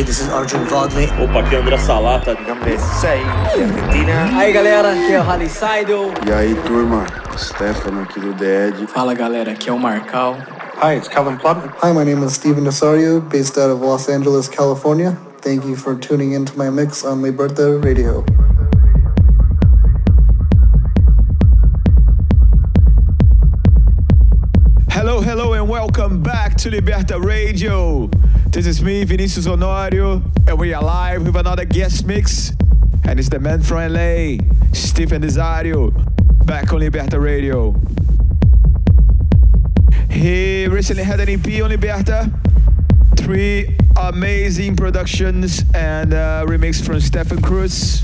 Hey, this is Arjun Vagli. Opa, aqui é André Salata. Gambe 6, de Argentina. Aí galera, aqui é o Rally Seidel. E aí turma, Stefano aqui do The Edge. Fala galera, aqui é o Marcal. Hi, it's Callum Plum. Hi, my name is Steven Nasario, based out of Los Angeles, California. Thank you for tuning into my mix on Liberta Radio. Back to Liberta Radio. This is me, Vinicius Honorio, and we are live with another guest mix. And it's the man from LA, Stephen Desario, back on Liberta Radio. He recently had an EP on Liberta, three amazing productions and a remix from Stephen Cruz.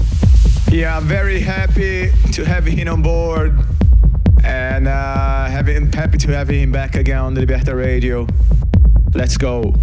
Yeah, I'm very happy to have him on board and uh, happy to have him back again on the Liberta Radio. Let's go.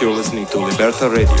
You're listening to Liberta Radio.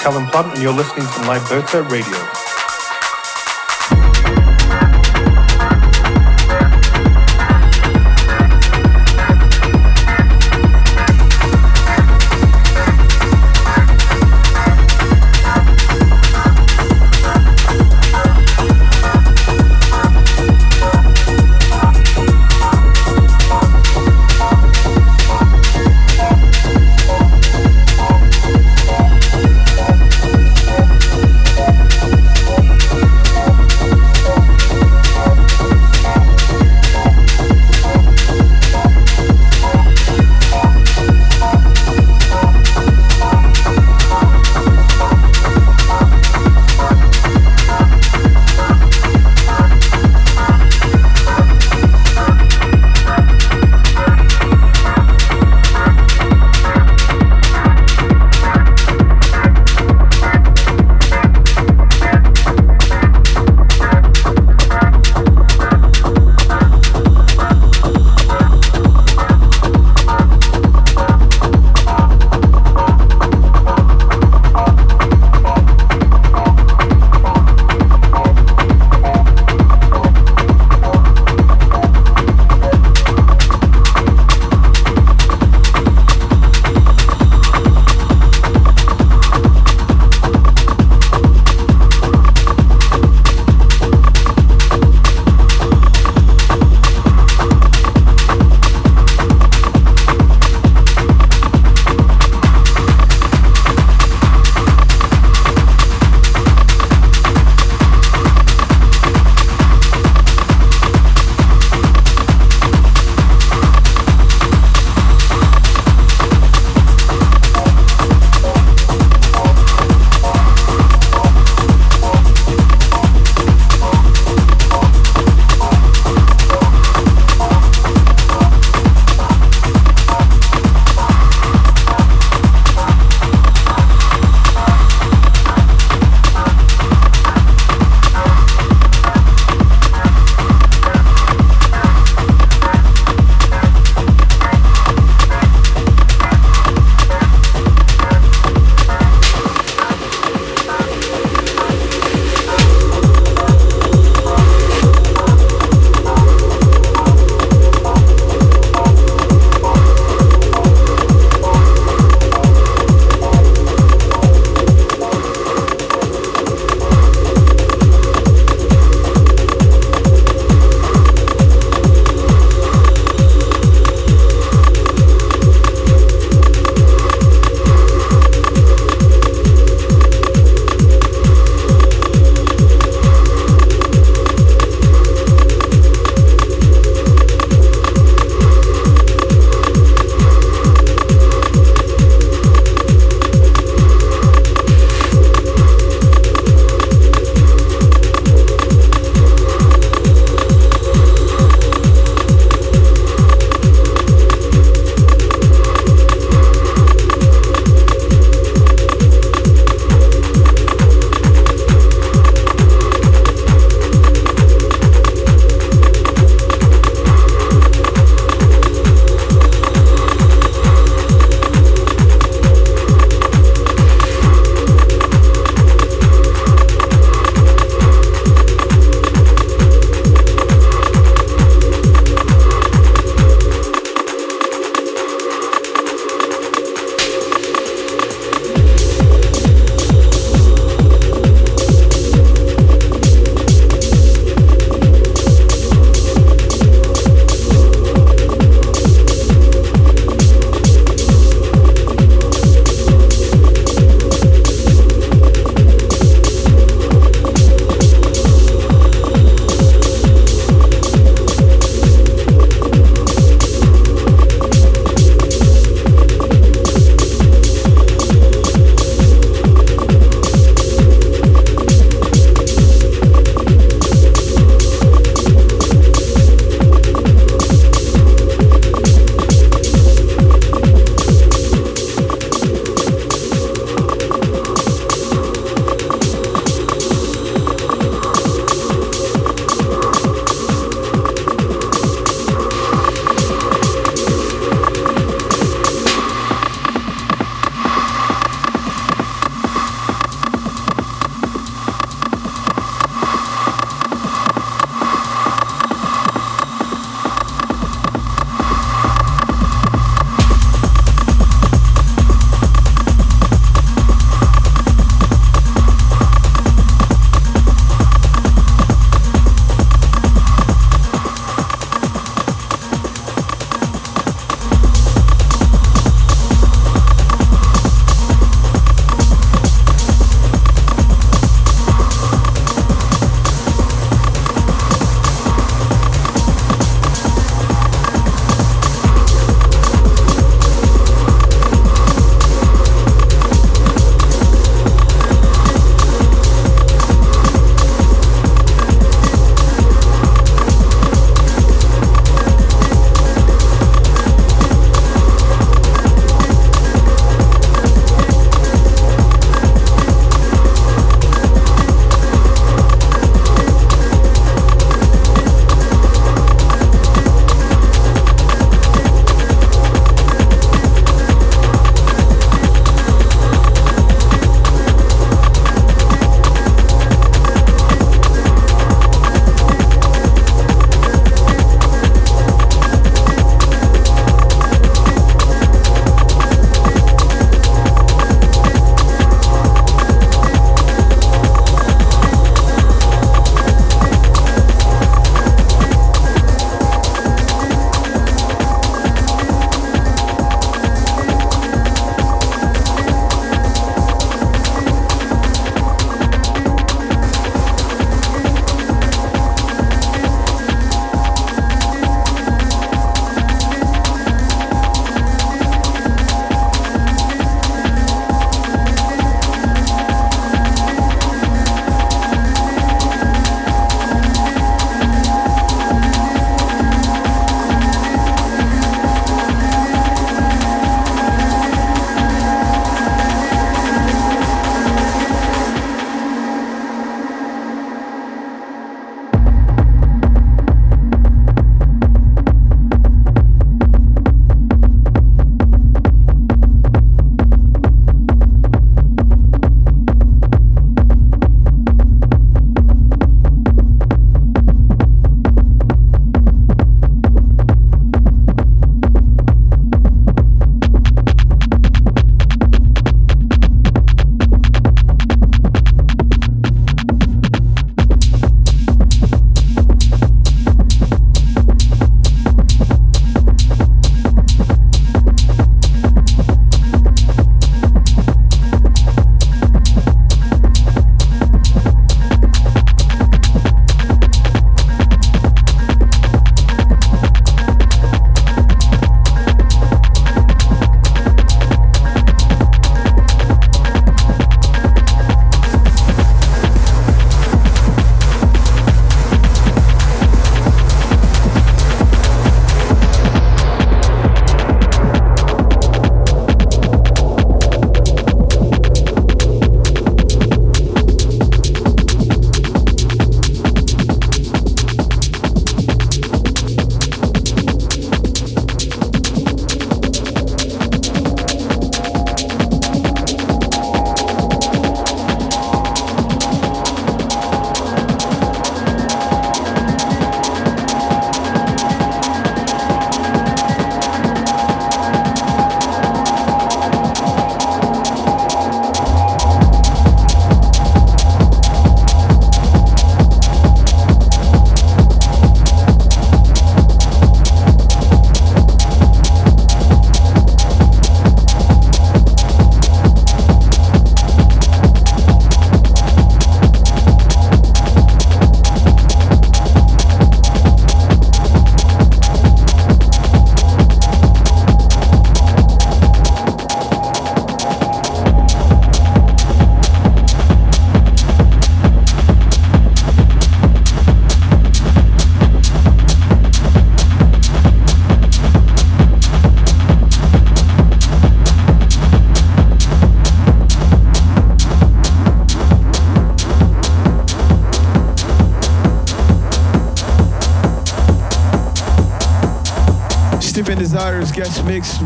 Calvin Plant, and you're listening to Liberta Radio.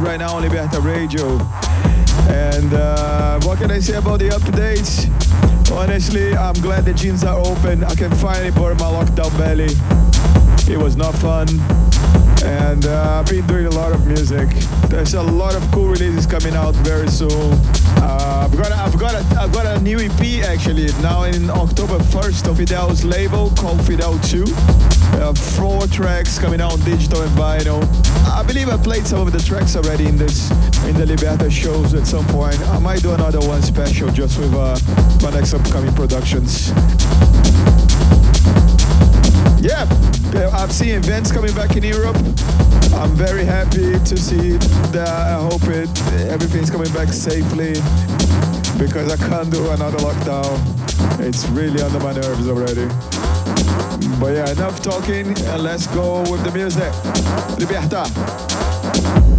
Right now on Liberta Radio. And uh, what can I say about the updates? Honestly, I'm glad the gyms are open. I can finally burn my lockdown belly. It was not fun. And uh, I've been doing a lot of music. There's a lot of cool releases coming out very soon. Uh, I've got a, I've got a, I've got a new EP actually now in October 1st on Fidel's label called Fidel 2. Uh, four tracks coming out digital and vinyl. I believe I played some of the tracks already in this in the Liberta shows at some point. I might do another one special just with uh, my next upcoming productions. Yeah, I've seen events coming back in Europe. I'm very happy to see that. I hope it everything's coming back safely because I can't do another lockdown. It's really under my nerves already. But yeah, enough talking and let's go with the music. Liberta.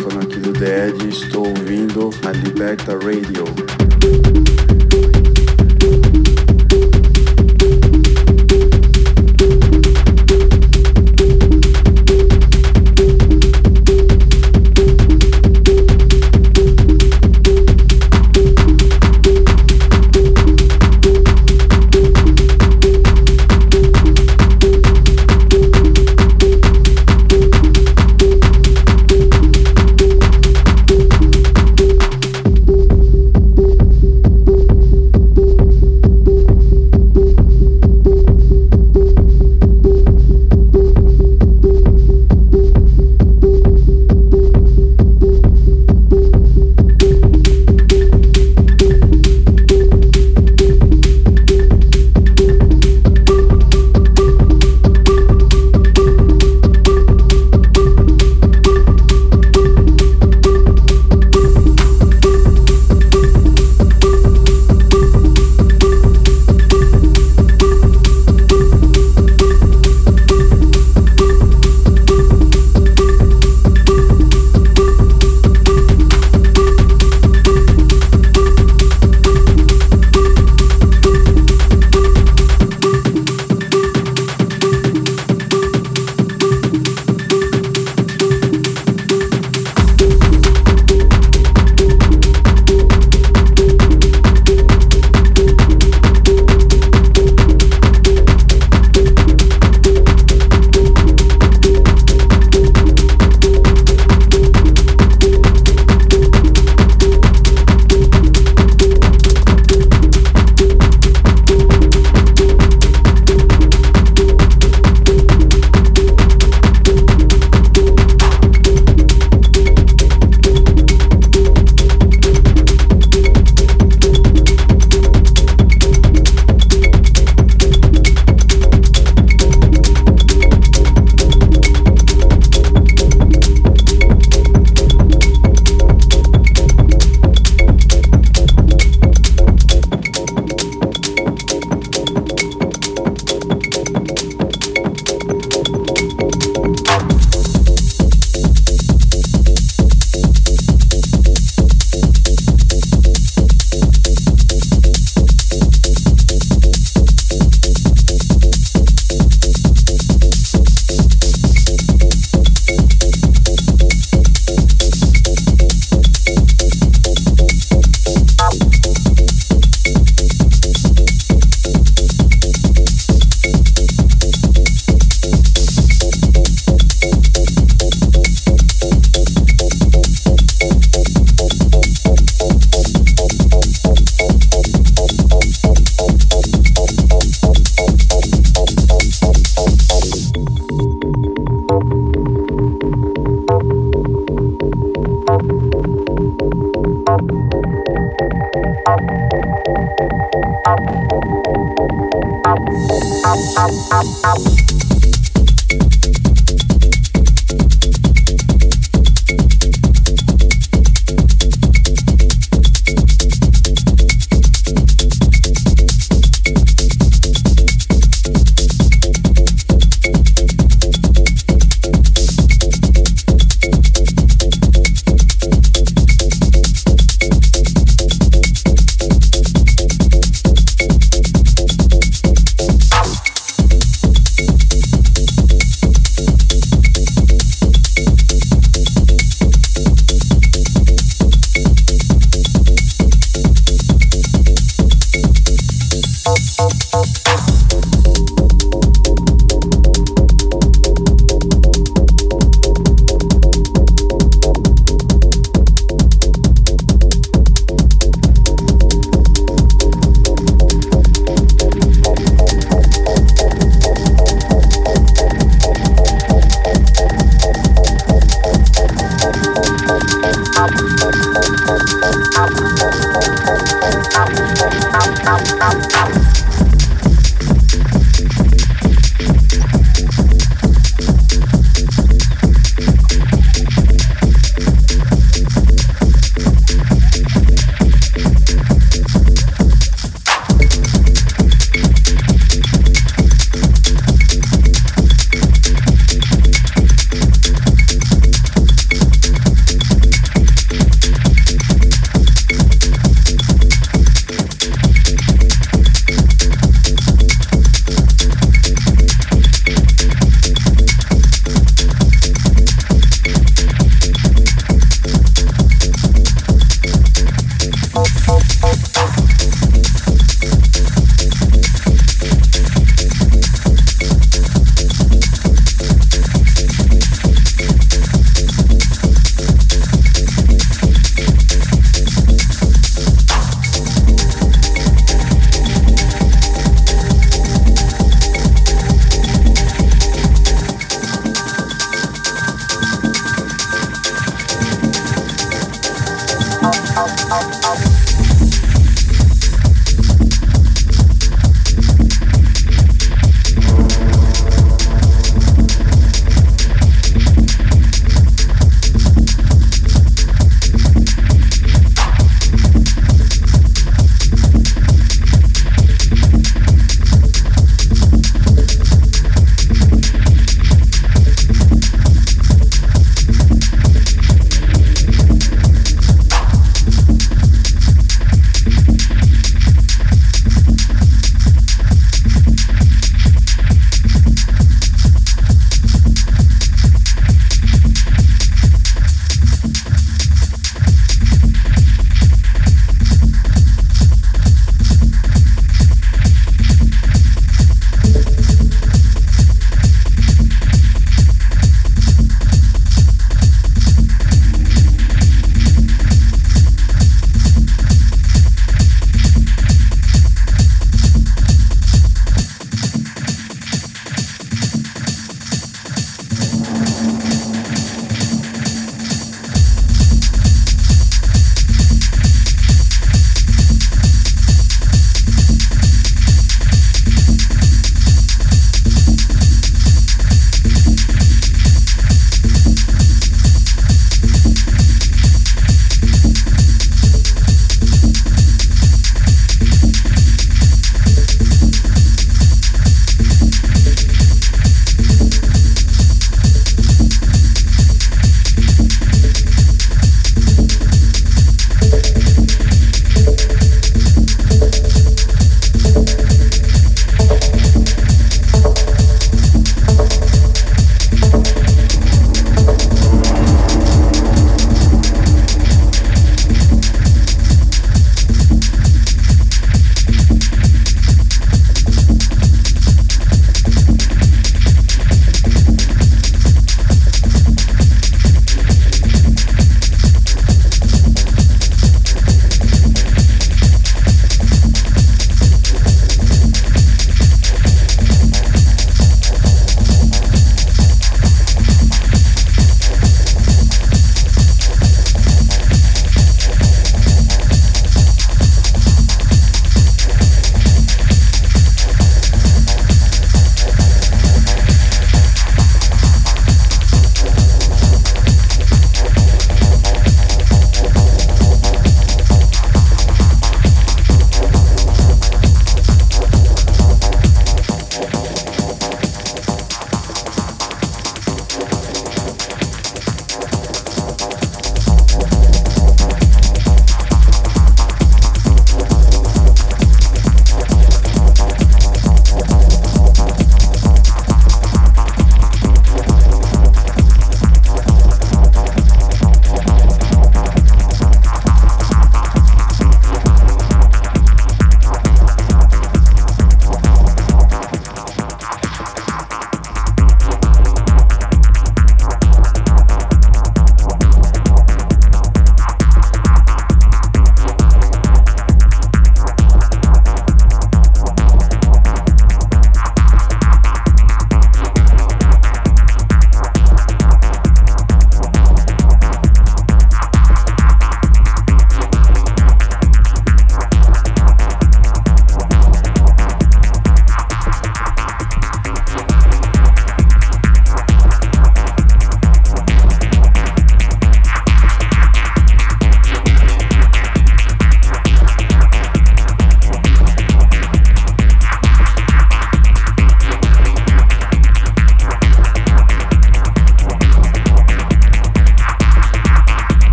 Stefano aqui do Edge, estou ouvindo a Liberta Radio.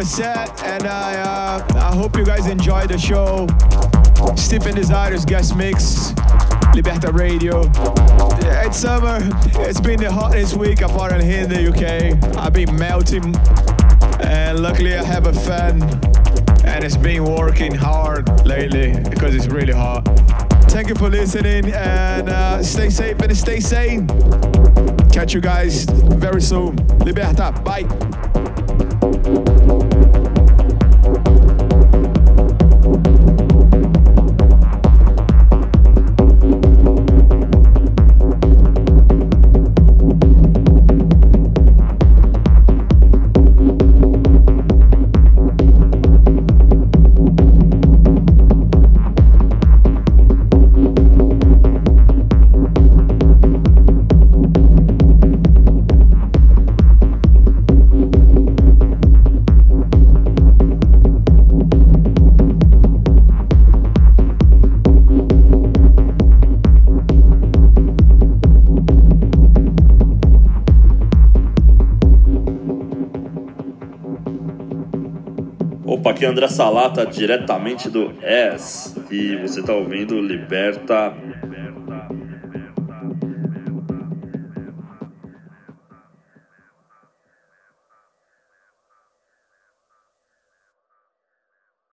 The set, and I uh, I hope you guys enjoy the show. Stephen Desires guest mix, Liberta Radio. It's summer. It's been the hottest week apparently here in the UK. I've been melting, and luckily I have a fan, and it's been working hard lately because it's really hot. Thank you for listening, and uh, stay safe and stay sane. Catch you guys very soon. Liberta, bye. André Salata, diretamente do S. E você está ouvindo Liberta